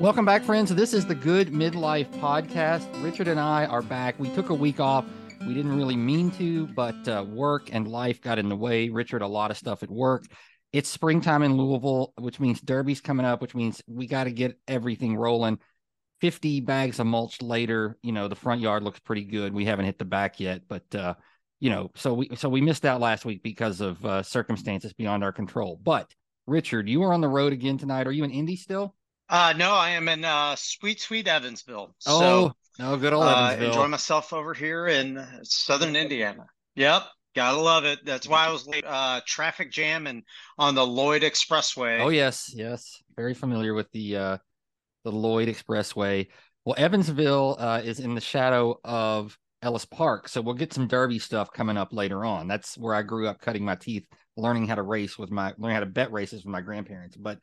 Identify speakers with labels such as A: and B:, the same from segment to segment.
A: Welcome back, friends. This is the Good Midlife Podcast. Richard and I are back. We took a week off. We didn't really mean to, but uh, work and life got in the way. Richard, a lot of stuff at work. It's springtime in Louisville, which means Derby's coming up, which means we got to get everything rolling. 50 bags of mulch later, you know, the front yard looks pretty good. We haven't hit the back yet, but uh, you know, so we so we missed out last week because of uh, circumstances beyond our control. But Richard, you are on the road again tonight. Are you in Indy still?
B: Uh no, I am in uh sweet, sweet Evansville.
A: Oh,
B: so
A: no, good old
B: uh,
A: Evansville.
B: enjoy myself over here in southern Indiana. Yep. Gotta love it. That's why I was late. Uh, traffic jam and on the Lloyd Expressway.
A: Oh yes, yes, very familiar with the uh, the Lloyd Expressway. Well, Evansville uh, is in the shadow of Ellis Park, so we'll get some Derby stuff coming up later on. That's where I grew up, cutting my teeth, learning how to race with my, learning how to bet races with my grandparents. But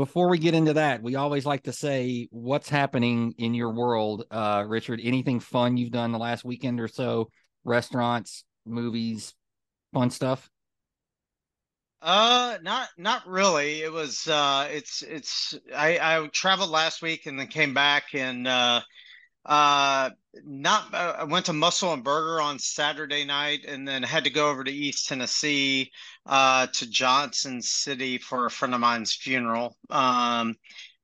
A: before we get into that, we always like to say what's happening in your world, uh, Richard. Anything fun you've done the last weekend or so? Restaurants, movies, fun stuff.
B: Uh, not not really. It was uh, it's it's I I traveled last week and then came back and uh, uh, not uh, I went to Mussel and Burger on Saturday night and then had to go over to East Tennessee, uh, to Johnson City for a friend of mine's funeral. Um,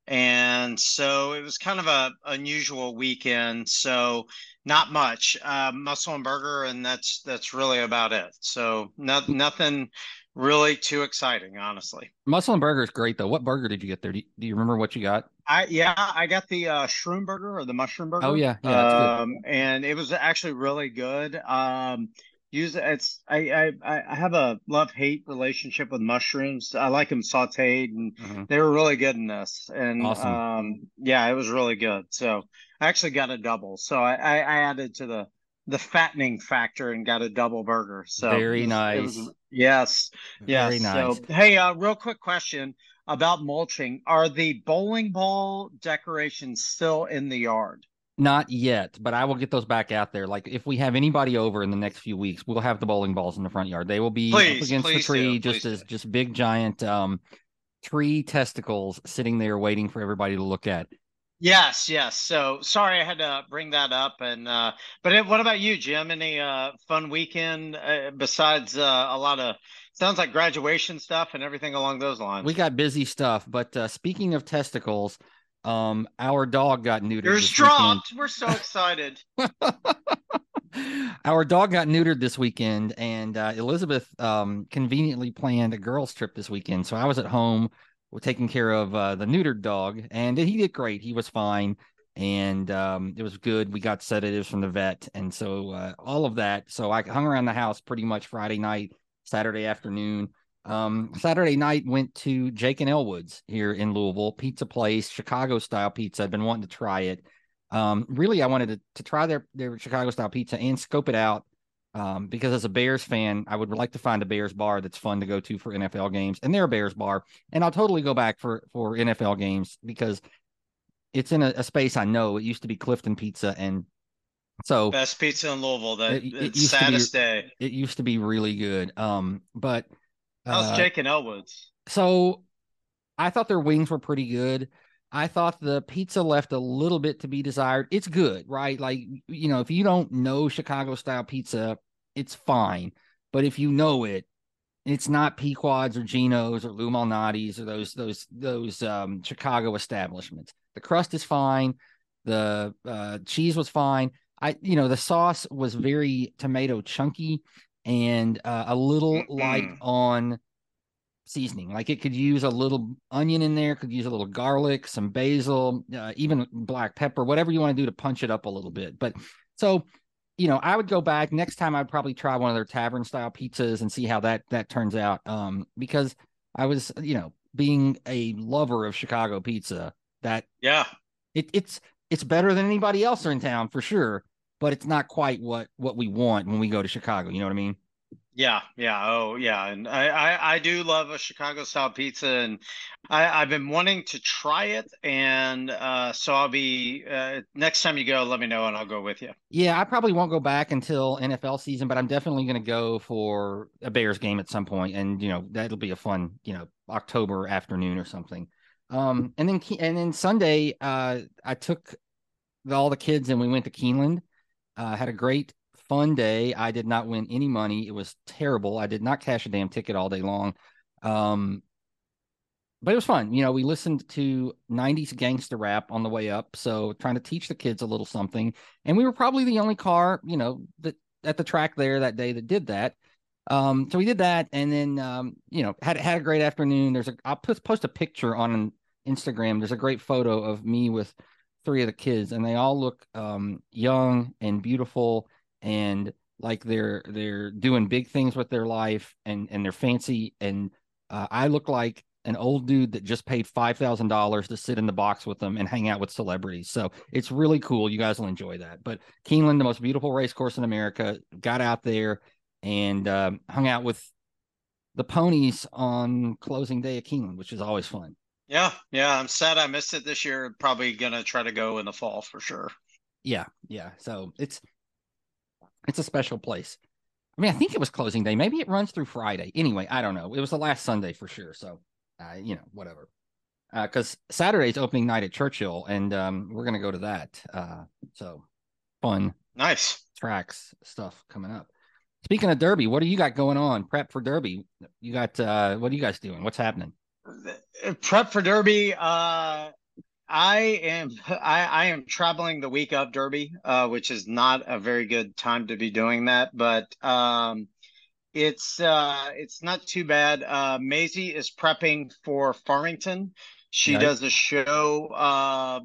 B: and so it was kind of a unusual weekend. So not much. Uh, Mussel and Burger, and that's that's really about it. So no, nothing really too exciting, honestly.
A: Mussel and Burger is great though. What burger did you get there? Do you, do you remember what you got?
B: I yeah, I got the uh, shroom burger or the mushroom burger.
A: Oh yeah, yeah,
B: um, and it was actually really good. Um, use it's I I I have a love hate relationship with mushrooms. I like them sautéed, and
A: Mhm.
B: they were really good in this. And
A: Awesome.
B: um, yeah, it was really good. So I actually got a double. So I I, I added to the the fattening factor and got a double burger. So
A: Very
B: was- it was-
A: nice.
B: Yes. Yes.
A: Very nice.
B: So, hey, uh, real quick question about mulching. Are the bowling ball decorations still in the yard?
A: Not yet, but I will get those back out there. Like if we have anybody over in the next few weeks, we'll have the bowling balls in the front yard. They will be up against the tree,
B: do,
A: just as
B: do.
A: just big giant um tree testicles sitting there waiting for everybody to look at.
B: Yes, yes. So sorry I had to bring that up. And uh, but it, what about you, Jim? Any uh, fun weekend uh, besides uh, a lot of sounds like graduation stuff and everything along those lines?
A: We got busy stuff, but uh, speaking of testicles, um, our dog got neutered.
B: Yours
A: this weekend.
B: We're so excited.
A: Our dog got neutered this weekend, and uh, Elizabeth um, conveniently planned a girls' trip this weekend. So I was at home taking care of uh, the neutered dog, and he did great. He was fine, and um, it was good. We got sedatives from the vet, and so uh, all of that. So I hung around the house pretty much Friday night, Saturday afternoon. Um, Saturday night went to Jake and Elwood's here in Louisville, pizza place, Chicago style pizza. I've been wanting to try it. Um, really, I wanted to, to try their their Chicago style pizza and scope it out. Um, because as a Bears fan, I would like to find a Bears bar that's fun to go to for NFL games, and they're a Bears bar, and I'll totally go back for for NFL games because it's in a, a space I know. It used to be Clifton Pizza, and so
B: Best pizza in Louisville. That
A: It- it
B: it's
A: be-
B: saddest day.
A: it used to be really good. Um, but
B: How's
A: uh,
B: Jake and Elwoods?
A: so I thought their wings were pretty good. I thought the pizza left a little bit to be desired. It's good, right? Like, you know, if you don't know Chicago style pizza, it's fine. But if you know it, it's not Pequod's or Gino's or Lou Malnati's or those those those um, Chicago establishments. The crust is fine. The uh, cheese was fine. I, you know, the sauce was very tomato chunky and uh, a little light on seasoning. Like it could use a little onion in there, could use a little garlic, some basil, uh, even black pepper, whatever you want to do to punch it up a little bit. But so, you know, I would go back next time. I'd probably try one of their tavern style pizzas and see how that that turns out. Um, because I was, you know, being a lover of Chicago pizza, that
B: Yeah.
A: it, it's it's better than anybody else in town for sure. But it's not quite what what we want when we go to Chicago. You know what I mean?
B: Yeah, yeah, oh yeah, and I, I I do love a Chicago style pizza, and I I've been wanting to try it, and uh, so I'll be uh, next time you go, let me know, and I'll go with you.
A: Yeah, I probably won't go back until NFL season, but I'm definitely going to go for a Bears game at some point, and you know that'll be a fun, you know, October afternoon or something. Um, and then and then Sunday, uh, I took the, all the kids and we went to Keeneland. Uh, had a great fun day. I did not win any money. It was terrible. I did not cash a damn ticket all day long. Um, but it was fun. You know, we listened to 90s gangster rap on the way up. So trying to teach the kids a little something. And we were probably the only car, you know, that at the track there that day that did that. Um, so we did that, and then um, you know had had a great afternoon. There's a I'll post post a picture on Instagram. There's a great photo of me with three of the kids, and they all look um, young and beautiful, and like they're they're doing big things with their life, and and they're fancy. And uh, I look like an old dude that just paid five thousand dollars to sit in the box with them and hang out with celebrities. So it's really cool. You guys will enjoy that. But Keeneland, the most beautiful race course in America, got out there and um, hung out with the ponies on closing day at Keeneland, which is always fun.
B: Yeah, yeah. I'm sad I missed it this year. Probably gonna try to go in the fall for sure.
A: Yeah, yeah. So it's it's a special place. I mean, I think it was closing day. Maybe it runs through Friday. Anyway, I don't know. It was the last Sunday for sure. So, uh, you know, whatever. Because uh, Saturday's opening night at Churchill, and um, we're gonna go to that. Uh, so fun,
B: nice
A: tracks stuff coming up. Speaking of Derby, what do you got going on? Prep for Derby. You got uh what are you guys doing? What's happening?
B: Prep for Derby. Uh I am I, I am traveling the week of Derby, uh, which is not a very good time to be doing that, but um it's uh it's not too bad. Uh Maisie is prepping for Farmington. She nice. does a show uh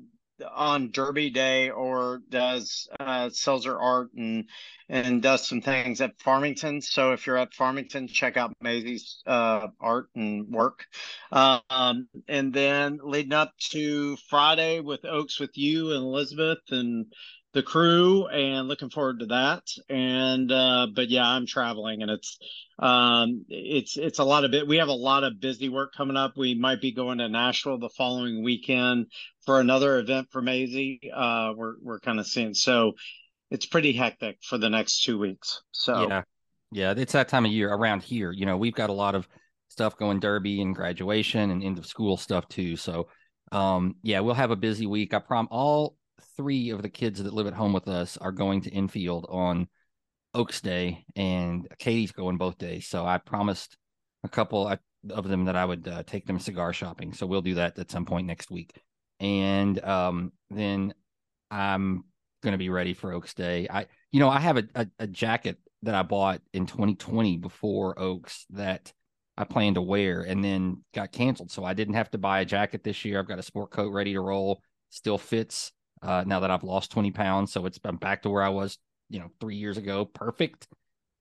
B: on Derby Day or does uh, sells her art and and does some things at Farmington. So if you're at Farmington, check out Maisie's uh, art and work. Um, and then leading up to Friday with Oaks with you and Elizabeth and the crew and looking forward to that and uh but yeah i'm traveling and it's um it's it's a lot of it we have a lot of busy work coming up we might be going to nashville the following weekend for another event for Maisie. Uh, we're we're kind of seeing so it's pretty hectic for the next two weeks. So
A: yeah, yeah, it's that time of year around here. You know, we've got a lot of stuff going derby and graduation and end of school stuff too. So um, yeah, we'll have a busy week. I prom all three of the kids that live at home with us are going to infield on Oaks Day, and Katie's going both days. So I promised a couple of them that I would uh, take them cigar shopping. So we'll do that at some point next week and um, then I'm going to be ready for Oaks Day. I, you know, I have a, a, a, jacket that I bought in 2020 before Oaks that I planned to wear and then got canceled. So I didn't have to buy a jacket this year. I've got a sport coat ready to roll. Still fits uh, now that I've lost 20 pounds. So it's I'm back to where I was, you know, three years ago. Perfect.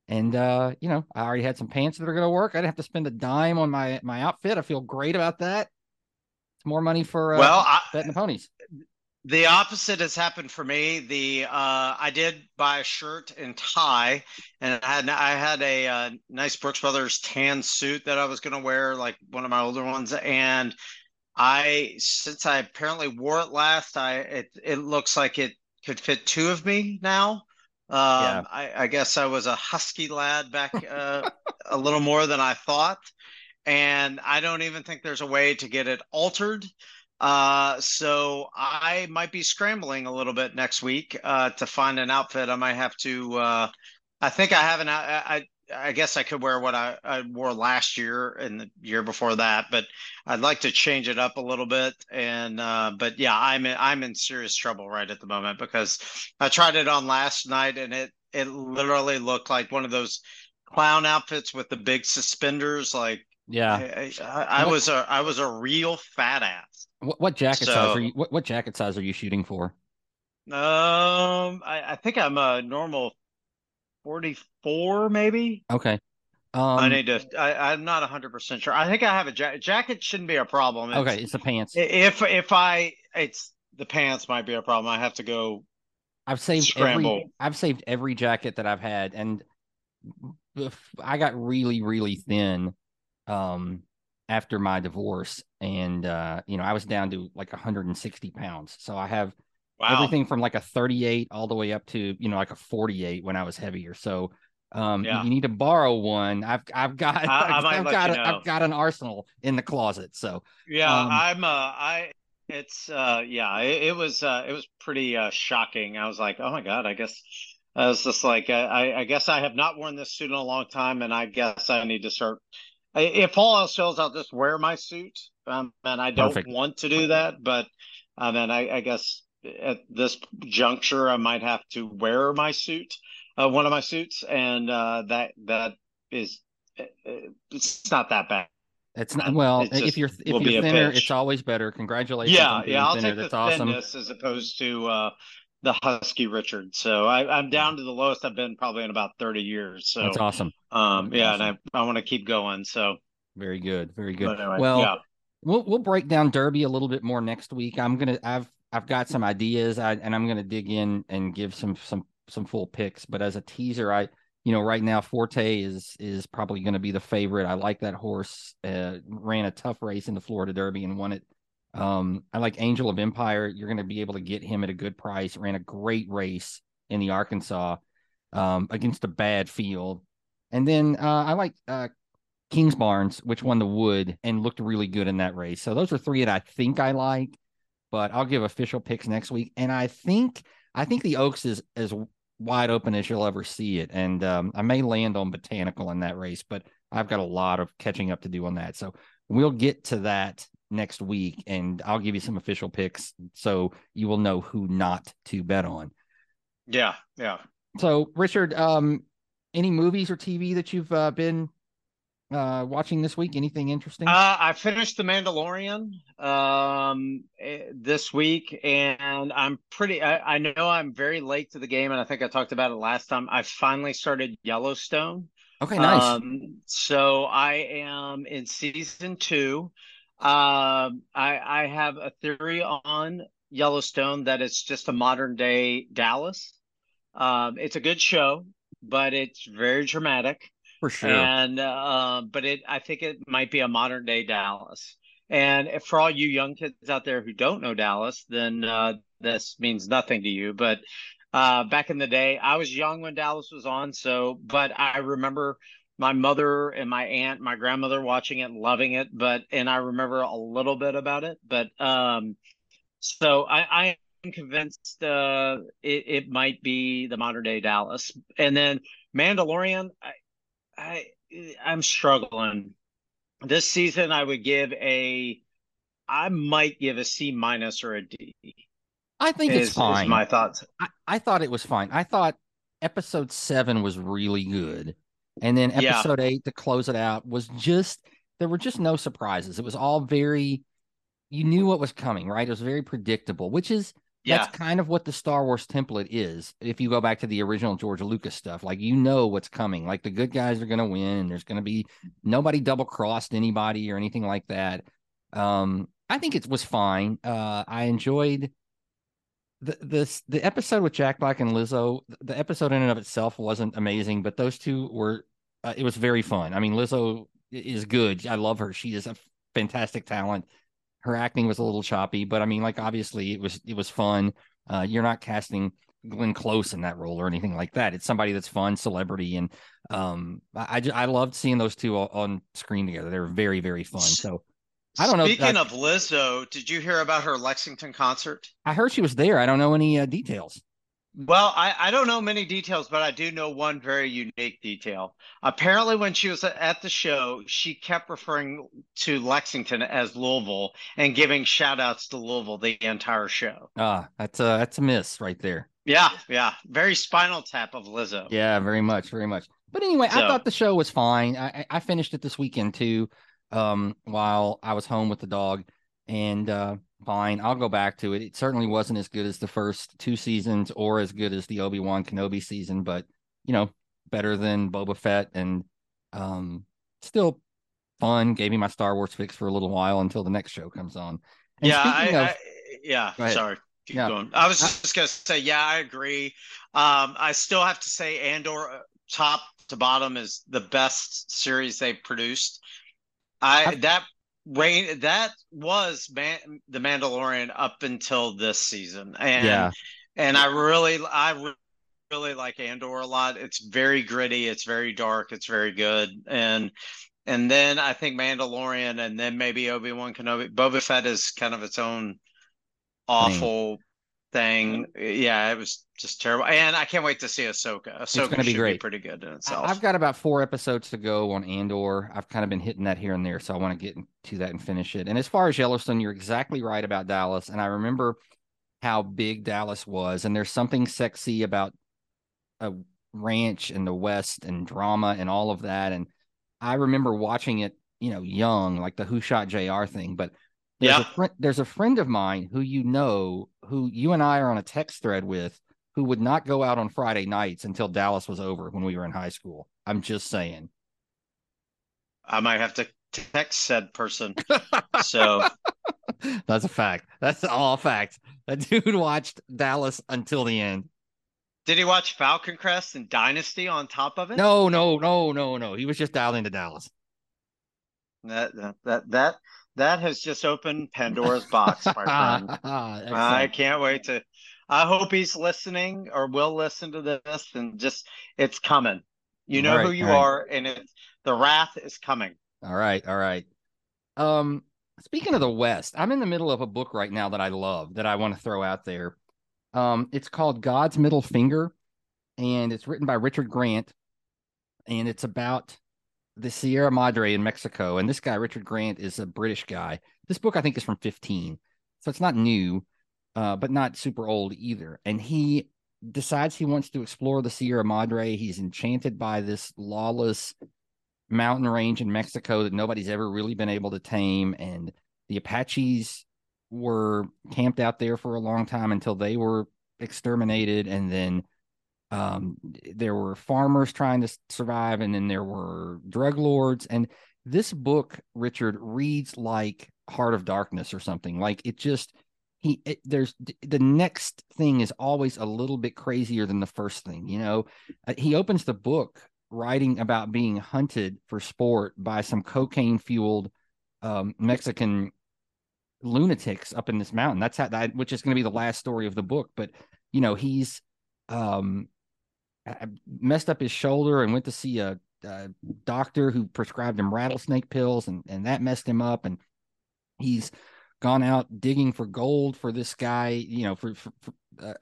A: And uh, you know, I already had some pants that are going to work. I didn't have to spend a dime on my my outfit. I feel great about that. It's more money for uh, well, I, betting the ponies.
B: The opposite has happened for me. The uh, I did buy a shirt and tie, and I had I had a uh, nice Brooks Brothers tan suit that I was going to wear, like one of my older ones, and I since I apparently wore it last, I it it looks like it could fit two of me now. Um, yeah. I, I, guess I was a husky lad back uh, a little more than I thought and I don't even think there's a way to get it altered. Uh, so I might be scrambling a little bit next week uh, to find an outfit. I might have to. Uh, I think I have an. I, I guess I could wear what I, I, wore last year and the year before that, but I'd like to change it up a little bit. And uh, but yeah, I'm in, I'm in serious trouble right at the moment because I tried it on last night and it it literally looked like one of those clown outfits with the big suspenders, like
A: yeah,
B: I, I, I was a I was a real fat ass.
A: What, what jacket so, size are you? What, what jacket size are you shooting for?
B: Um, I, I think I'm a normal forty four, maybe.
A: Okay.
B: Um, I need to. I, I'm not 100 percent sure. I think I have a jacket. Jacket shouldn't be a problem.
A: It's, okay, it's the pants.
B: If if I, it's the pants might be a problem. I have to go.
A: I've saved scramble. every. I've saved every jacket that I've had, and I got really really thin um, after my divorce, and uh, you know I was down to like 160 pounds. So I have wow. everything from like a 38 all the way up to you know like a 48 when I was heavier. So Um, yeah. you need to borrow one. I've I've got I, I've, I've got a, know. I've got an arsenal in the closet. So
B: yeah, um, I'm uh I it's uh yeah it, it was uh it was pretty uh shocking. I was like, oh my god, I guess I was just like, I, I guess I have not worn this suit in a long time, and I guess I need to start. If all else fails, I'll just wear my suit, um, and I don't Perfect. want to do that. But um, and I, I guess at this juncture, I might have to wear my suit, uh, one of my suits, and uh, that that is it's not that bad.
A: It's not well. It's if you're if you're thinner, it's always better. Congratulations.
B: Yeah, yeah. I'll thinner. take That's the awesome. as opposed to uh, the Husky Richard. So I, am down to the lowest I've been probably in about 30 years. So
A: that's awesome.
B: Um, yeah, awesome. and I, I want to keep going. So
A: very good, very good. Anyway, well, yeah. we'll we'll break down Derby a little bit more next week. I'm gonna I've I've got some ideas, I, and I'm gonna dig in and give some some some full picks. But as a teaser, I you know right now Forte is is probably going to be the favorite. I like that horse. Uh, ran a tough race in the Florida Derby and won it um, I like Angel of Empire. You're going to be able to get him at a good price. Ran a great race in the Arkansas um, against a bad field. And then uh, I like uh, Kingsbarns, which won the Wood and looked really good in that race. So those are three that I think I like, but I'll give official picks next week. And I think I think the Oaks is as wide open as you'll ever see it. And um, I may land on Botanical in that race, but I've got a lot of catching up to do on that. So we'll get to that next week and I'll give you some official picks so you will know who not to bet on.
B: Yeah, yeah.
A: So, Richard, um any movies or TV that you've uh, been uh watching this week? Anything interesting?
B: Uh I finished The Mandalorian um eh, this week and I'm pretty I, I know I'm very late to the game and I think I talked about it last time. I finally started Yellowstone.
A: Okay, nice. Um,
B: so I am in season two. Um, I, I have a theory on Yellowstone that it's just a modern day Dallas. Um, it's a good show, but it's very dramatic
A: for sure.
B: And uh, but it, I think it might be a modern day Dallas. And for all you young kids out there who don't know Dallas, then uh, this means nothing to you. But uh, back in the day, I was young when Dallas was on. So, but I remember my mother and my aunt, my grandmother watching it loving it, but and I remember a little bit about it, but um, so I, I am convinced uh, it, it might be the modern day Dallas, and then Mandalorian, I, I'm struggling. This season, I would give a, I might give a C minus or a D.
A: I think is, it's fine.
B: my thoughts.
A: I, I thought it was fine. I thought episode seven was really good. And then episode yeah. eight to close it out was just there were just no surprises. It was all very you knew what was coming, right? It was very predictable, which is yeah. that's kind of what the Star Wars template is. If you go back to the original George Lucas stuff, like you know what's coming. Like the good guys are going to win, and there's going to be nobody double crossed anybody or anything like that. Um, I think it was fine. Uh, I enjoyed the this the episode with Jack Black and Lizzo. The episode in and of itself wasn't amazing, but those two were uh, it was very fun. I mean, Lizzo is good. I love her. She is a fantastic talent. Her acting was a little choppy, but I mean, like obviously it was it was fun. Uh, you're not casting Glenn Close in that role or anything like that. It's somebody that's fun, celebrity, and um, I I, I loved seeing those two on screen together. They were very very fun. So I don't
B: know. Speaking of Lizzo, did you hear about her Lexington concert?
A: I heard she was there. I don't know any uh, details.
B: Well, I, I don't know many details, but I do know one very unique detail. Apparently, when she was at the show, she kept referring to Lexington as Louisville and giving shout outs to Louisville the entire show.
A: Ah, that's a that's a miss right there.
B: Yeah, yeah. Very spinal tap of Lizzo.
A: Yeah, very much, very much. But anyway, so, I thought the show was fine. I, I finished it this weekend too, um, while I was home with the dog. And uh fine. I'll go back to it. It certainly wasn't as good as the first two seasons or as good as the Obi Wan Kenobi season, but you know, better than Boba Fett and um, still fun. Gave me my Star Wars fix for a little while until the next show comes on.
B: And yeah, I, of, I, yeah. Sorry. Keep yeah. going. I was just gonna say, yeah, I agree. Um, I still have to say, Andor, uh, top to bottom, is the best series they've produced. I, I that Rain that was Man, the Mandalorian up until this season, and yeah, and I really I really like Andor a lot. It's very gritty. It's very dark. It's very good. And and then I think Mandalorian, and then maybe Obi Wan Kenobi. Boba Fett is kind of its own awful thing. Yeah, it was just terrible. And I can't wait to see Ahsoka. Ahsoka it's going to be great. Be pretty good in itself.
A: I've got about four episodes to go on Andor. I've kind of been hitting that here and there, so I want to get to that and finish it. And as far as Yellowstone, you're exactly right about Dallas. And I remember how big Dallas was, and there's something sexy about a ranch in the West and drama and all of that. And I remember watching it, you know, young, like the Who Shot JR thing, but there's yeah. a friend there's a friend of mine who you know who you and I are on a text thread with who would not go out on Friday nights until Dallas was over when we were in high school. I'm just saying.
B: I might have to text said person. so
A: that's a fact. That's all fact. That dude watched Dallas until the end.
B: Did he watch Falcon Crest and Dynasty on top of it?
A: No, no, no, no, no. He was just dialed into Dallas.
B: That that that that that has just opened Pandora's box, my friend. I can't wait to. I hope he's listening or will listen to this, and just it's coming. You know right, who you right. are, and it's the wrath is coming.
A: All right, all right. Um, speaking of the West, I'm in the middle of a book right now that I love that I want to throw out there. Um, it's called God's Middle Finger, and it's written by Richard Grant, and it's about the Sierra Madre in Mexico. And this guy, Richard Grant, is a British guy. This book, I think, is from 15. So it's not new, uh, but not super old either. And he decides he wants to explore the Sierra Madre. He's enchanted by this lawless mountain range in Mexico that nobody's ever really been able to tame. And the Apaches were camped out there for a long time until they were exterminated. And then um, there were farmers trying to survive, and then there were drug lords. And this book, Richard, reads like Heart of Darkness or something. Like it just he it, there's the next thing is always a little bit crazier than the first thing. You know, uh, he opens the book writing about being hunted for sport by some cocaine fueled um, Mexican lunatics up in this mountain. That's how that, which is going to be the last story of the book. But you know, he's um, messed up his shoulder and went to see a, a, doctor who prescribed him rattlesnake pills and, and that messed him up. And he's gone out digging for gold for this guy, you know, for, for, for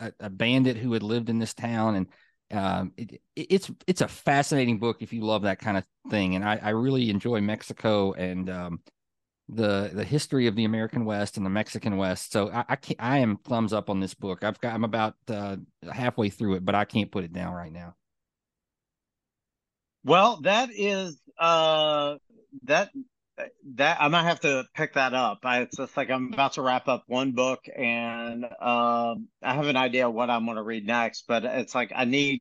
A: a, a, bandit who had lived in this town. And um, it, it's it's a fascinating book if you love that kind of thing. And I, I really enjoy Mexico and um, the the history of the American West and the Mexican West. So I I, can't, I am thumbs up on this book. I've got I'm about uh, halfway through it, but I can't put it down right now.
B: Well, that is uh that that I might have to pick that up. I, it's just like I'm about to wrap up one book, and um, I have an idea what I'm going to read next. But it's like I need,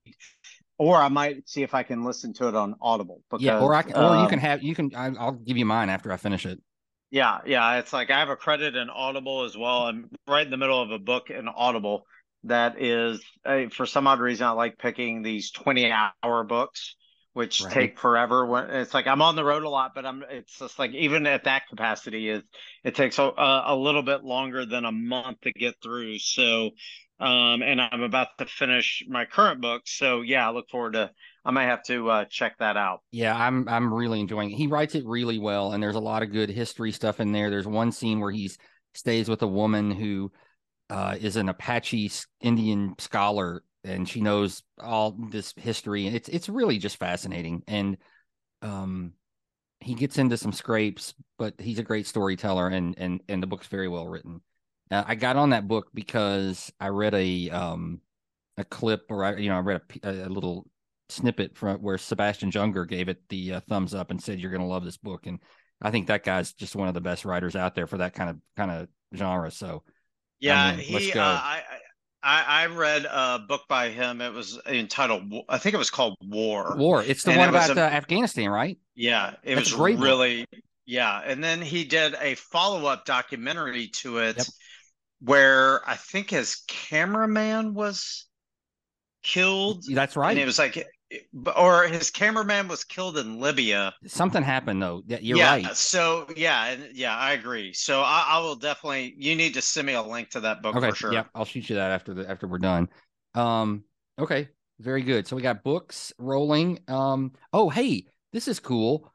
B: or I might see if I can listen to it on Audible.
A: Because, yeah, or I can, or um, you can have you can. I, will give you mine after I finish it.
B: Yeah, yeah. It's like I have a credit in Audible as well. I'm right in the middle of a book in Audible that is, for some odd reason, I like picking these 20 hour books, which right. take forever. When it's like I'm on the road a lot, but I'm. It's just like even at that capacity, is it takes a, a little bit longer than a month to get through. So, um, and I'm about to finish my current book. So yeah, I look forward to I might have to uh, check that out.
A: Yeah, I'm I'm really enjoying it. He writes it really well, and there's a lot of good history stuff in there. There's one scene where he stays with a woman who uh, is an Apache Indian scholar, and she knows all this history, and it's it's really just fascinating. And um, he gets into some scrapes, but he's a great storyteller, and and and the book's very well written. Uh, I got on that book because I read a um a clip, or I you know I read a, a little snippet from where Sebastian Junger gave it the uh, thumbs up and said you're going to love this book and I think that guy's just one of the best writers out there for that kind of kind of genre so
B: yeah I mean, he uh, I, I I read a book by him it was entitled I think it was called War
A: War it's the and one it about a, uh, Afghanistan right
B: yeah it That's was really book. yeah and then he did a follow-up documentary to it yep. where I think his cameraman was killed.
A: That's right.
B: And it was like or his cameraman was killed in Libya.
A: Something happened though. You're
B: yeah,
A: right.
B: So yeah, yeah, I agree. So I, I, will definitely. You need to send me a link to that book
A: okay,
B: for sure.
A: Yeah, I'll shoot you that after the after we're done. Um. Okay. Very good. So we got books rolling. Um, oh, hey, this is cool.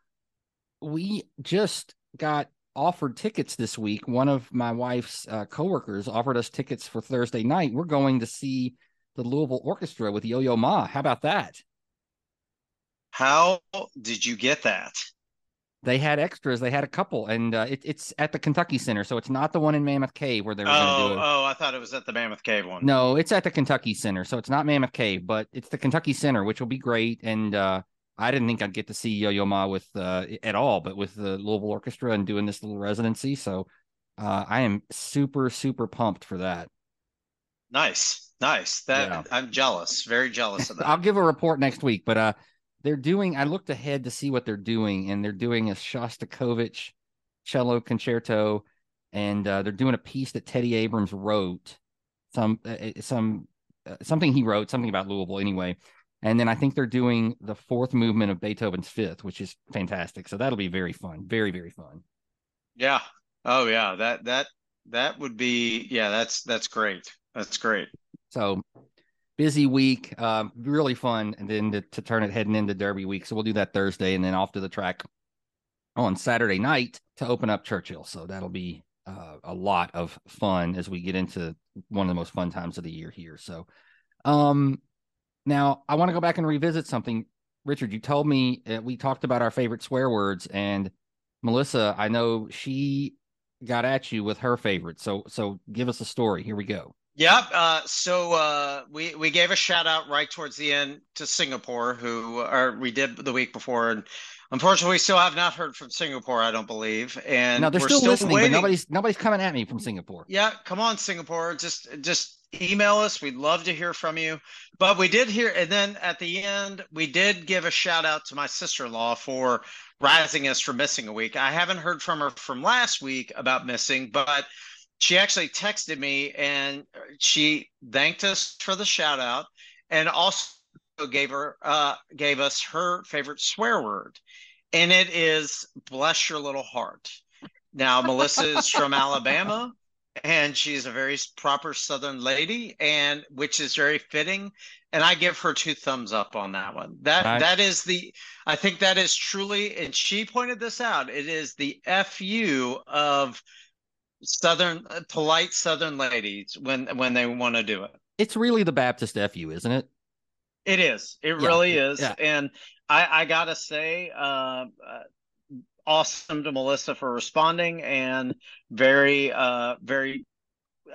A: We just got offered tickets this week. One of my wife's uh, coworkers offered us tickets for Thursday night. We're going to see the Louisville Orchestra with Yo Yo Ma. How about that?
B: How did you get that?
A: They had extras. They had a couple, and uh, it, it's at the Kentucky Center, so it's not the one in Mammoth Cave where they were going to do
B: it. Oh, I thought it was at the Mammoth Cave one.
A: No, it's at the Kentucky Center, so it's not Mammoth Cave, but it's the Kentucky Center, which will be great. And uh, I didn't think I'd get to see Yo Yo Ma with uh, at all, but with the Louisville Orchestra and doing this little residency, so uh, I am super super pumped for that.
B: Nice, nice. That yeah. I'm jealous, very jealous of that.
A: I'll give a report next week, but uh, they're doing. I looked ahead to see what they're doing, and they're doing a Shostakovich cello concerto, and uh, they're doing a piece that Teddy Abrams wrote, some uh, uh some uh, something he wrote, something about Louisville anyway. And then I think they're doing the fourth movement of Beethoven's Fifth, which is fantastic. So that'll be very fun, very very fun.
B: Yeah. Oh yeah. That that that would be yeah. That's that's great. That's great.
A: So busy week, uh, really fun, and then to, to, turn it heading into Derby week. So we'll do that Thursday, and then off to the track on Saturday night to open up Churchill. So that'll be uh, a lot of fun as we get into one of the most fun times of the year here. So, um, now I want to go back and revisit something. Richard, you told me uh, we talked about our favorite swear words, and Melissa, I know she got at you with her favorite. So, so give us a story. Here we go.
B: Yep. Uh, so uh, we we gave a shout out right towards the end to Singapore, who are we did the week before, and unfortunately, we still have not heard from Singapore. I don't believe, and
A: no, they're still, still, listening, waiting. but nobody's nobody's coming at me from Singapore.
B: Yeah, come on, Singapore, just just email us. We'd love to hear from you. But we did hear, and then at the end, we did give a shout out to my sister in law for rising us for missing a week. I haven't heard from her from last week about missing, but she actually texted me and she thanked us for the shout out and also gave her uh, gave us her favorite swear word and it is bless your little heart now melissa is from alabama and she's a very proper southern lady and which is very fitting and i give her two thumbs up on that one that right. that is the i think that is truly and she pointed this out it is the fu of southern uh, polite southern ladies when when they want to do it
A: it's really the baptist fu isn't it
B: it is it yeah, really is yeah. and i i gotta say uh, uh, awesome to melissa for responding and very uh very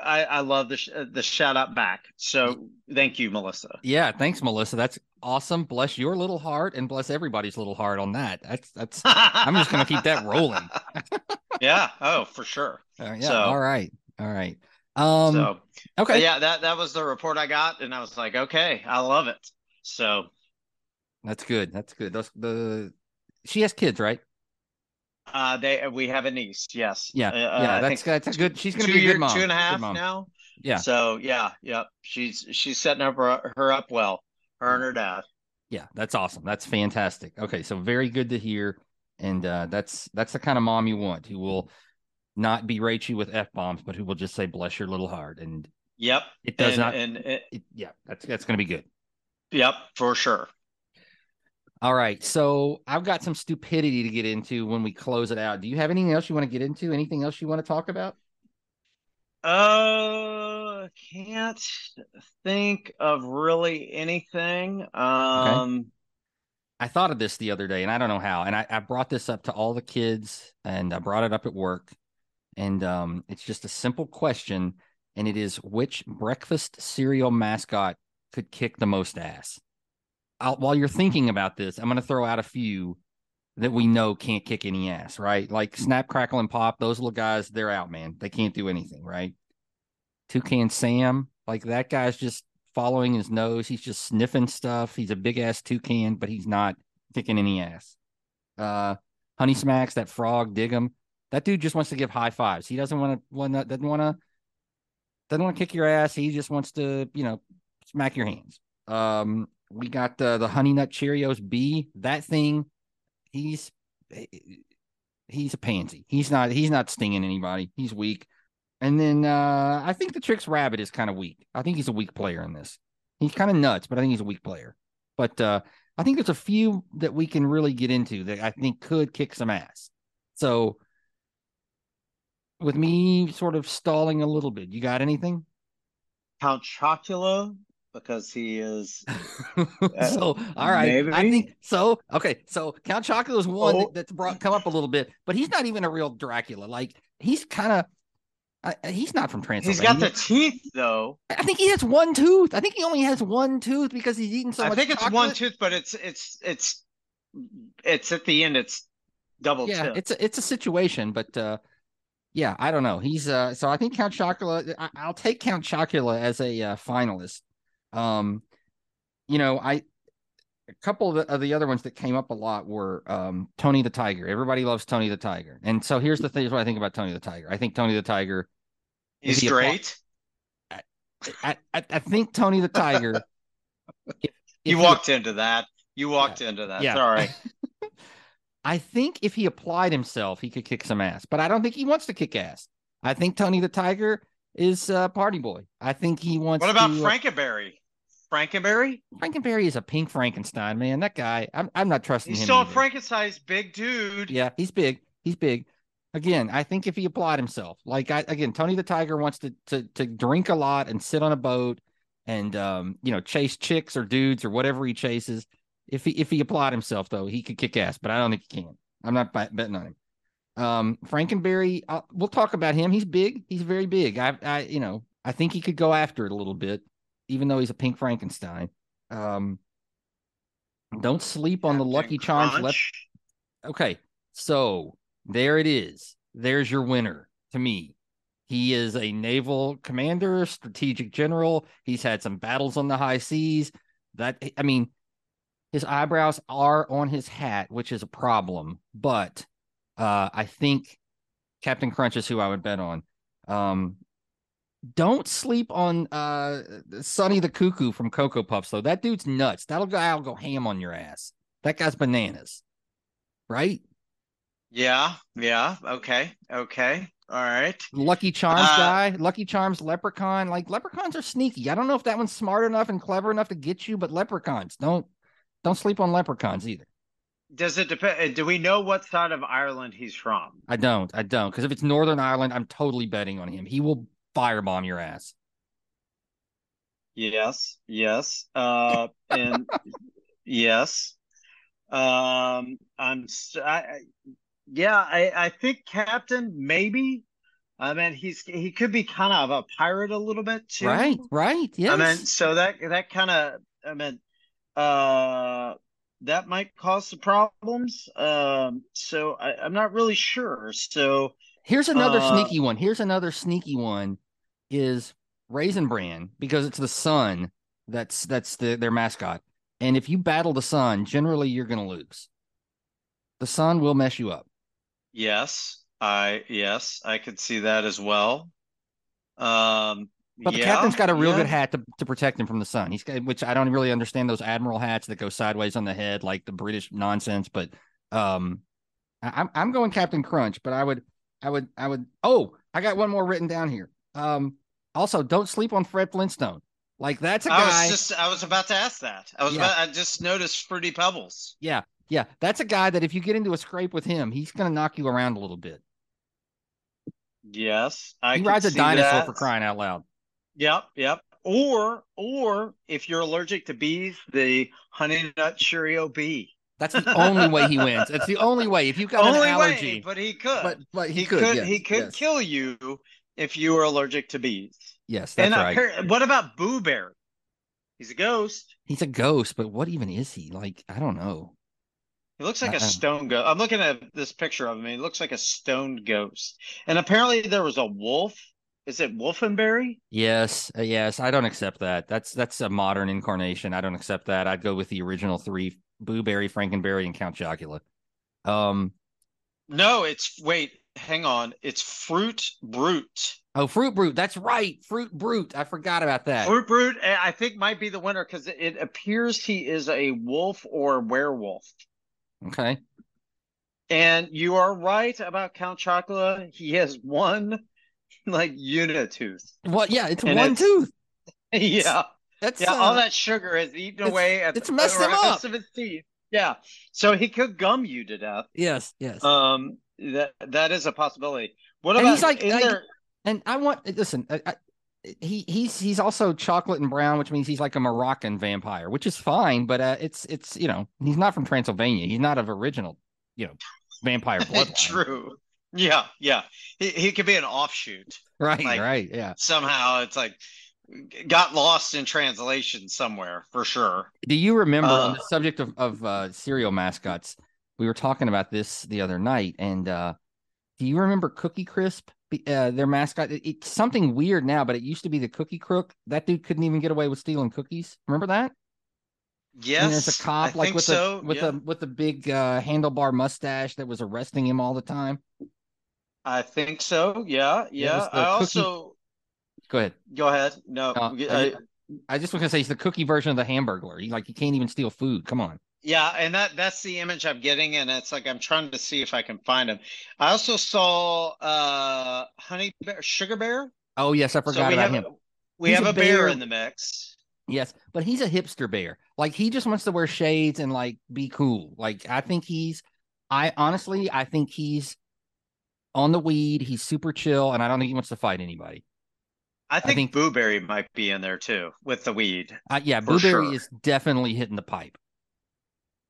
B: I, I love the sh- the shout out back. So thank you, Melissa.
A: Yeah, thanks, Melissa. That's awesome. Bless your little heart and bless everybody's little heart on that. That's that's. I'm just gonna keep that rolling.
B: yeah. Oh, for sure.
A: Uh, yeah. So, all right. All right. Um. So
B: okay. Yeah. That that was the report I got, and I was like, okay, I love it. So.
A: That's good. That's good. Those the she has kids, right?
B: Uh, they we have a niece. Yes.
A: Yeah. Uh, yeah. That's that's a good. She's gonna be a good mom.
B: Two and a half now.
A: Yeah.
B: So yeah, yeah. She's she's setting up her, her up well. Her and her dad.
A: Yeah, that's awesome. That's fantastic. Okay, so very good to hear, and uh, that's that's the kind of mom you want who will not berate you with f bombs, but who will just say "bless your little heart." And
B: yep,
A: it does
B: and,
A: not.
B: And it,
A: it, yeah, that's that's going to be good.
B: Yep, for sure.
A: All right. So I've got some stupidity to get into when we close it out. Do you have anything else you want to get into? Anything else you want to talk about?
B: Uh, can't think of really anything. Um, okay.
A: I thought of this the other day, and I don't know how. And I, I brought this up to all the kids, and I brought it up at work. And um, it's just a simple question, and it is which breakfast cereal mascot could kick the most ass? I'll, while you're thinking about this, I'm going to throw out a few that we know can't kick any ass, right? Like Snap, Crackle, and Pop, those little guys, they're out, man. They can't do anything, right? Toucan Sam, like that guy's just following his nose. He's just sniffing stuff. He's a big ass toucan, but he's not kicking any ass. Uh, Honey Smacks, that frog, dig him. That dude just wants to give high fives. He doesn't want to, doesn't want to, doesn't want to kick your ass. He just wants to, you know, smack your hands. Um, we got the the Honey Nut Cheerios B. That thing, he's he's a pansy. He's not he's not stinging anybody. He's weak. And then uh I think the Trix Rabbit is kind of weak. I think he's a weak player in this. He's kind of nuts, but I think he's a weak player. But uh, I think there's a few that we can really get into that I think could kick some ass. So, with me sort of stalling a little bit, you got anything?
B: Count Chocula because he is.
A: so, all right, maybe? I think so. Okay, so Count Chocula is one oh. that, that's brought come up a little bit, but he's not even a real Dracula. Like he's kind of uh, he's not from Transylvania.
B: He's got the teeth, though.
A: I think he has one tooth. I think he only has one tooth because he's eating so I much.
B: I think it's
A: chocolate.
B: one tooth, but it's it's it's it's at the end. It's double.
A: Yeah, it's a it's a situation, but uh, yeah, I don't know. He's uh, so I think Count Chocula. I, will take Count Chocula as a uh, finalist. Um, you know, I a couple of the, of the, other ones that came up a lot were um, Tony the Tiger. Everybody loves Tony the Tiger, and so here's the thing: is what I think about Tony the Tiger. I think Tony the Tiger.
B: He's he great.
A: I, I, I, think Tony the Tiger.
B: if, if you walked he, into that. You walked yeah, into that. Yeah. Sorry.
A: I think if he applied himself, he could kick some ass, but I don't think he wants to kick ass. I think Tony the Tiger is a party boy. I think he wants.
B: What about
A: to,
B: uh, Frankenberry? Frankenberry?
A: Frankenberry is a pink Frankenstein, man. That guy, I'm, I'm not trusting
B: he's
A: him.
B: He's still a Frankenstein's big dude.
A: Yeah, he's big. He's big. Again, I think if he applied himself, like I, again, Tony the Tiger wants to to to drink a lot and sit on a boat and um, you know, chase chicks or dudes or whatever he chases. If he if he applied himself though, he could kick ass, but I don't think he can. I'm not betting on him. Um, Frankenberry, I'll, we'll talk about him. He's big. He's very big. I, I, you know, I think he could go after it a little bit even though he's a pink Frankenstein. Um, don't sleep on Captain the Lucky Charms. Left. Okay, so there it is. There's your winner to me. He is a naval commander, strategic general. He's had some battles on the high seas. That I mean, his eyebrows are on his hat, which is a problem. But uh, I think Captain Crunch is who I would bet on. Um, don't sleep on uh Sonny the Cuckoo from Cocoa Puffs though. That dude's nuts. That'll go I'll go ham on your ass. That guy's bananas. Right?
B: Yeah, yeah. Okay. Okay. All right.
A: Lucky Charms uh, guy, Lucky Charms leprechaun. Like leprechauns are sneaky. I don't know if that one's smart enough and clever enough to get you, but leprechauns don't don't sleep on leprechauns either.
B: Does it depend? Uh, do we know what side of Ireland he's from?
A: I don't. I don't. Because if it's Northern Ireland, I'm totally betting on him. He will firebomb your ass.
B: Yes, yes, uh, and yes, um, I'm. I, yeah, I, I think Captain maybe. I mean, he's he could be kind of a pirate a little bit too.
A: Right, right. Yeah. I
B: mean, so that that kind of. I mean, uh, that might cause some problems. Um, so I, I'm not really sure. So
A: here's another uh, sneaky one. Here's another sneaky one is Raisin Bran because it's the sun that's that's the, their mascot. And if you battle the sun, generally you're going to lose. The sun will mess you up.
B: Yes, I yes, I could see that as well. Um
A: but the yeah, captain's got a real yeah. good hat to, to protect him from the sun. He's got, which I don't really understand those admiral hats that go sideways on the head like the British nonsense. But um, I, I'm I'm going Captain Crunch. But I would I would I would. Oh, I got one more written down here. Um, also, don't sleep on Fred Flintstone. Like that's a guy.
B: I was just I was about to ask that. I was yeah. about I just noticed Fruity Pebbles.
A: Yeah, yeah, that's a guy that if you get into a scrape with him, he's going to knock you around a little bit.
B: Yes, I
A: he rides a dinosaur that. for crying out loud.
B: Yep, yep. Or or if you're allergic to bees, the honey nut Cheerio bee.
A: That's the only way he wins. It's the only way. If you've got only an allergy,
B: way, but he could.
A: But but he,
B: he
A: could.
B: could
A: yes,
B: he could
A: yes.
B: kill you if you were allergic to bees.
A: Yes, that's and right.
B: what about Boo Berry? He's a ghost.
A: He's a ghost, but what even is he? Like, I don't know.
B: He looks like I, a stone ghost. I'm looking at this picture of him. He looks like a stoned ghost. And apparently there was a wolf. Is it Wolfenberry?
A: Yes, uh, yes. I don't accept that. That's that's a modern incarnation. I don't accept that. I'd go with the original three: Boo Berry, Frankenberry, and Count Chocula. Um,
B: no, it's wait hang on. It's Fruit Brute.
A: Oh, Fruit Brute. That's right. Fruit Brute. I forgot about that.
B: Fruit Brute, eh, I think, might be the winner because it appears he is a wolf or werewolf.
A: Okay.
B: And you are right about Count Chocula. He has one like unit tooth.
A: Well, yeah, it's and one it's, tooth.
B: Yeah.
A: That's
B: Yeah,
A: uh,
B: all that sugar has eaten away at
A: it's
B: the
A: messed him
B: rest
A: up.
B: of his teeth. Yeah, so he could gum you to death.
A: yes, yes.
B: Um, that that is a possibility. What
A: And
B: about
A: he's like- like-
B: there?
A: and I want listen. I, I, he he's he's also chocolate and brown, which means he's like a Moroccan vampire, which is fine. But uh, it's it's you know he's not from Transylvania. He's not of original you know vampire bloodline.
B: True. Yeah, yeah. He he could be an offshoot.
A: Right,
B: Like-
A: right, yeah.
B: Somehow it's like got lost in translation somewhere for sure.
A: Do you remember on
B: Uh,
A: the subject of of uh, cereal mascots? We were talking about this the other night, and uh, do you remember Cookie Crisp? Uh, their mascot. It- it's something weird now, but it used to be the Cookie Crook. That dude couldn't even get away with stealing cookies. Remember that?
B: Yes,
A: and there's a cop
B: I
A: like with
B: so.
A: a with
B: yeah.
A: a with a big uh, handlebar mustache that was arresting him all the time.
B: I think so. Yeah, yeah. I also
A: Go ahead.
B: go ahead. No,
A: Uh, I
B: I-
A: I just was gonna say he's the cookie version of the Hamburglar. He like he can't even steal food. Come on.
B: Yeah, and that that's the image I'm getting, and it's like I'm trying to see if I can find him. I also saw uh honey bear, sugar bear.
A: Oh yes, I forgot
B: we
A: about
B: have
A: him.
B: a, we
A: He's
B: have
A: a
B: bear
A: bear.
B: in the mix.
A: Yes, but he's a hipster bear. Like he just wants to wear shades and like be cool. Like I think he's I honestly I think he's on the weed. He's super chill and I don't think he wants to fight anybody.
B: I think,
A: think-
B: Boo Berry might be in there too with the weed.
A: Uh, yeah,
B: For
A: Boo Berry
B: sure.
A: is definitely hitting the pipe.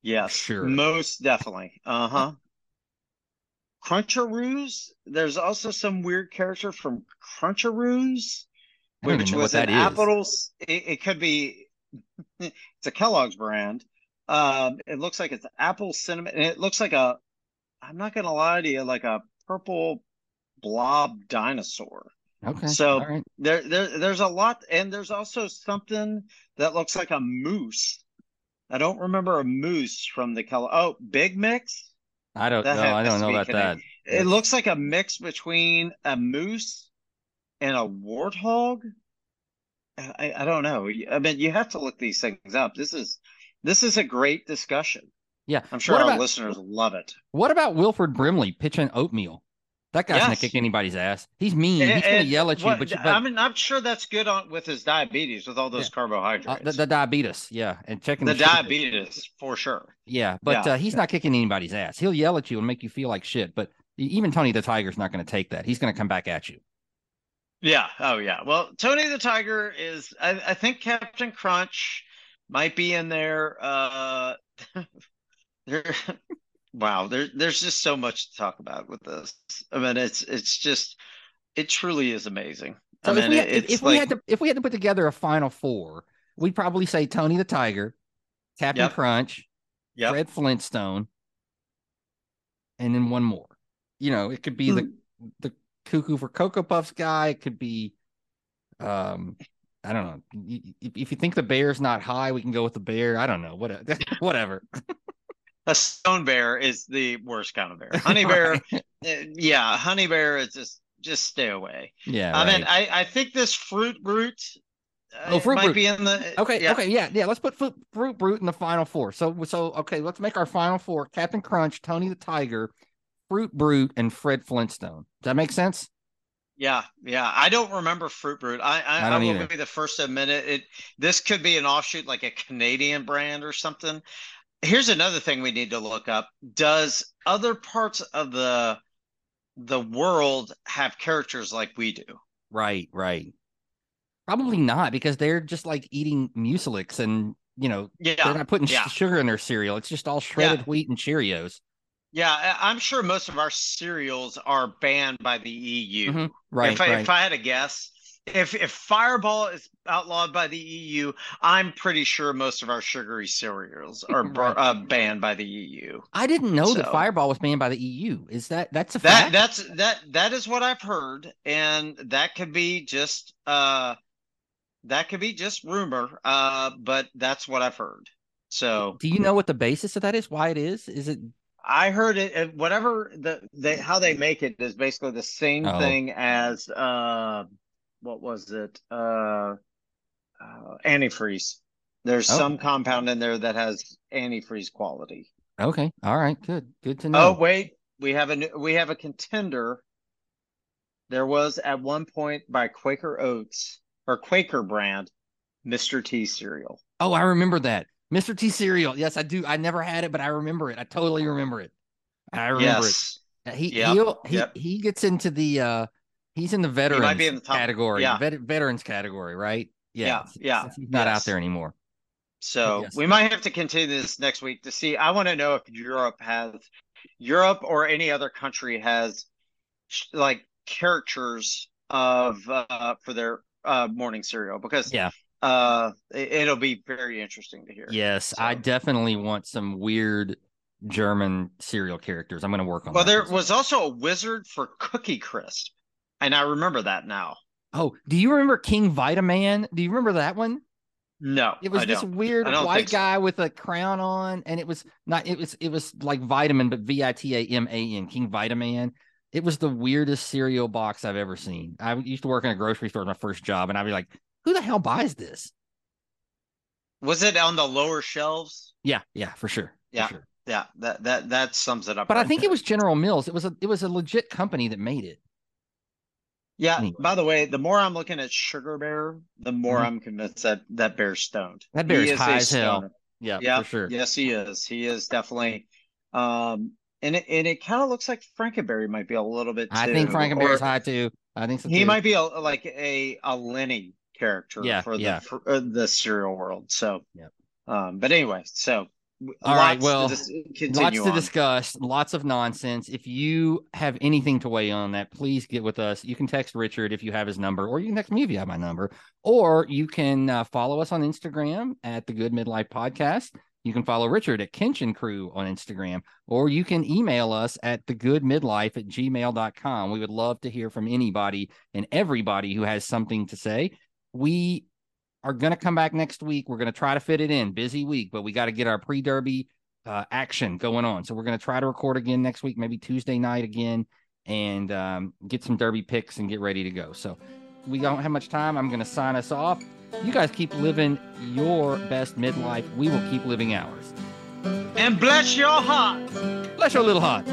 B: Yes,
A: Sure.
B: most definitely. Uh huh. Cruncharoos. There's also some weird character from Cruncharoos, which
A: even know what
B: was an apples. It, it could be. it's a Kellogg's brand. Um, it looks like it's apple cinnamon. And it looks like a. I'm not gonna lie to you, like a purple blob dinosaur.
A: Okay.
B: So-
A: right.
B: There, there, there's a lot, and there's also something that looks like a moose. I don't remember a moose from the color. Oh, Big Mix.
A: I don't
B: that
A: know. I don't know about that.
B: It looks like a mix between a moose and a warthog. I, I don't know. I mean, you have to look these things up. This is this is a great discussion.
A: Yeah.
B: I'm sure
A: What
B: our
A: about-
B: listeners love it.
A: What about Wilford Brimley pitching oatmeal? That guy's gonna kick anybody's ass. He's mean. He's gonna
B: And
A: yell at you,
B: what-
A: but, you,
B: I
A: but
B: mean, I'm sure that's good on with his diabetes, with all those
A: uh,
B: carbohydrates.
A: the, the diabetes, yeah, and checking
B: the
A: the
B: diabetes for sure.
A: Yeah, but
B: Yeah.
A: Uh, he's not kicking anybody's ass. He'll yell at you and make you feel like shit. But even Tony the Tiger's not going to take that. He's going to come back at you.
B: Yeah. Oh, yeah. Well, Tony the Tiger is. I, I think Captain Crunch might be in there. Uh, there. Wow. There, there's just so much to talk about with this. I mean, it's it's just it truly is amazing.
A: So
B: I
A: if
B: mean,
A: we, had, if, if we had to if we had to put together a final four, we'd probably say Tony the Tiger, Captain
B: Yep.
A: Crunch,
B: Yep.
A: Fred Flintstone, and then one more. You know, it could be the
B: Hmm.
A: the cuckoo for Cocoa Puffs guy. It could be, um, I don't know. Y- If you think the bear's not high, we can go with the bear. I don't know. What whatever.
B: a stone bear is the worst kind of bear. Honey bear, uh, yeah, honey bear is just just stay away.
A: Yeah.
B: I mean,
A: right.
B: I I think this fruit brute. Uh,
A: Oh, Fruit
B: might
A: Brute.
B: be in the
A: Okay,
B: yeah.
A: okay, yeah, yeah. Let's put Fruit, Fruit Brute in the final four. So, so okay, let's make our final four: Captain Crunch, Tony the Tiger, Fruit Brute, and Fred Flintstone. Does that make sense?
B: Yeah, yeah. I don't remember Fruit Brute. I I,
A: I
B: I,
A: don't
B: will
A: either.
B: be the first to admit it. It this could be an offshoot, like a Canadian brand or something. Here's another thing we need to look up. Does other parts of the the world have characters like we do?
A: Right, right. Probably not because they're just like eating Mueslix, and you know
B: yeah, they're
A: not putting
B: yeah.
A: sugar in their cereal. It's just all shredded wheat and Cheerios.
B: yeah. I'm sure most of our cereals are banned by the EU.
A: Mhm, Right,
B: if I,
A: right.
B: if I had a guess, if if Fireball is outlawed by the EU, I'm pretty sure most of our sugary cereals are
A: Right.
B: uh, banned by the EU.
A: I didn't know that Fireball was banned by the EU. Is that that's a
B: That
A: fact?
B: that's that that is what I've heard, and that could be just uh that could be just rumor, uh, but that's what I've heard. So
A: Do you know what the basis of that is? Why it is? Is it
B: I heard it. Whatever the they how they make it is basically the same
A: Oh.
B: thing as uh, what was it? Uh, uh, antifreeze. There's
A: Oh.
B: some compound in there that has antifreeze quality.
A: okay? All right, good, good to know.
B: Oh wait, we have a new, we have a contender. There was at one point by Quaker Oats or Quaker brand, Mr. T cereal.
A: Oh, I remember that. Mr. T cereal. Yes, I do. I never had it, but I remember it. I totally remember it. I remember
B: yes.
A: it. He
B: Yep,
A: he
B: yep.
A: he gets into the uh he's in the veterans
B: might be in the top-
A: category.
B: yeah.
A: Vet, veterans category, right?
B: Yeah,
A: s-
B: yeah,
A: he's not out there anymore.
B: So
A: Yes.
B: we might have to continue this next week to see. I want to know if Europe has Europe or any other country has like characters of uh for their uh morning cereal because
A: Yeah.
B: uh it, it'll be very interesting to hear.
A: Yes, I definitely want some weird German cereal characters. I'm going to work on
B: Well, there was also a wizard for Cookie Crisp, and I remember that now.
A: Oh, do you remember King Vitaman? Do you remember that one?
B: No,
A: It was this weird white
B: so.
A: guy with a crown on, and it was not. It was it was like vitamin, but V I T A M A N, King Vitaman. It was the weirdest cereal box I've ever seen. I used to work in a grocery store, my first job, and I'd be like, "Who the hell buys this?"
B: Was it on the lower shelves?
A: Yeah, yeah, for sure. for
B: Yeah.
A: sure.
B: Yeah, that that that sums it up.
A: But I think
B: there.
A: it was General Mills. It was a it was a legit company that made it.
B: Yeah.
A: Anyway.
B: By the way, the more I'm looking at Sugar Bear, the more
A: Mhm.
B: I'm convinced that that bear's stoned.
A: That bear
B: He
A: is high as hell. Yeah,
B: Yeah,
A: for sure.
B: Yes, he is. He is definitely. Um, and it and it kind of looks like Frankenberry might be a little bit.
A: I think
B: too,
A: Frankenberry's
B: or
A: high too. I think so
B: He
A: too.
B: might be a, like a a Lenny character
A: Yeah,
B: for the for, uh, the cereal world. So,
A: Yep.
B: um, but anyway, so
A: All right, well,
B: to
A: lots
B: continue
A: to
B: on.
A: discuss, lots of nonsense. If you have anything to weigh on that, please get with us. You can text Richard if you have his number, or you can text me if you have my number, or you can uh, follow us on Instagram at the Good Midlife Podcast. You can follow Richard at Kenshin Crew on Instagram, or you can email us at thegoodmidlife at gmail.com. We would love to hear from anybody and everybody who has something to say. We are going to come back next week. We're going to try to fit it in. Busy week, but we got to get our pre derby uh, action going on. So we're going to try to record again next week, maybe Tuesday night again, and um, get some derby picks and get ready to go. So we don't have much time. I'm going to sign us off. You guys keep living your best midlife. We will keep living ours.
B: And bless your heart.
A: Bless your little heart.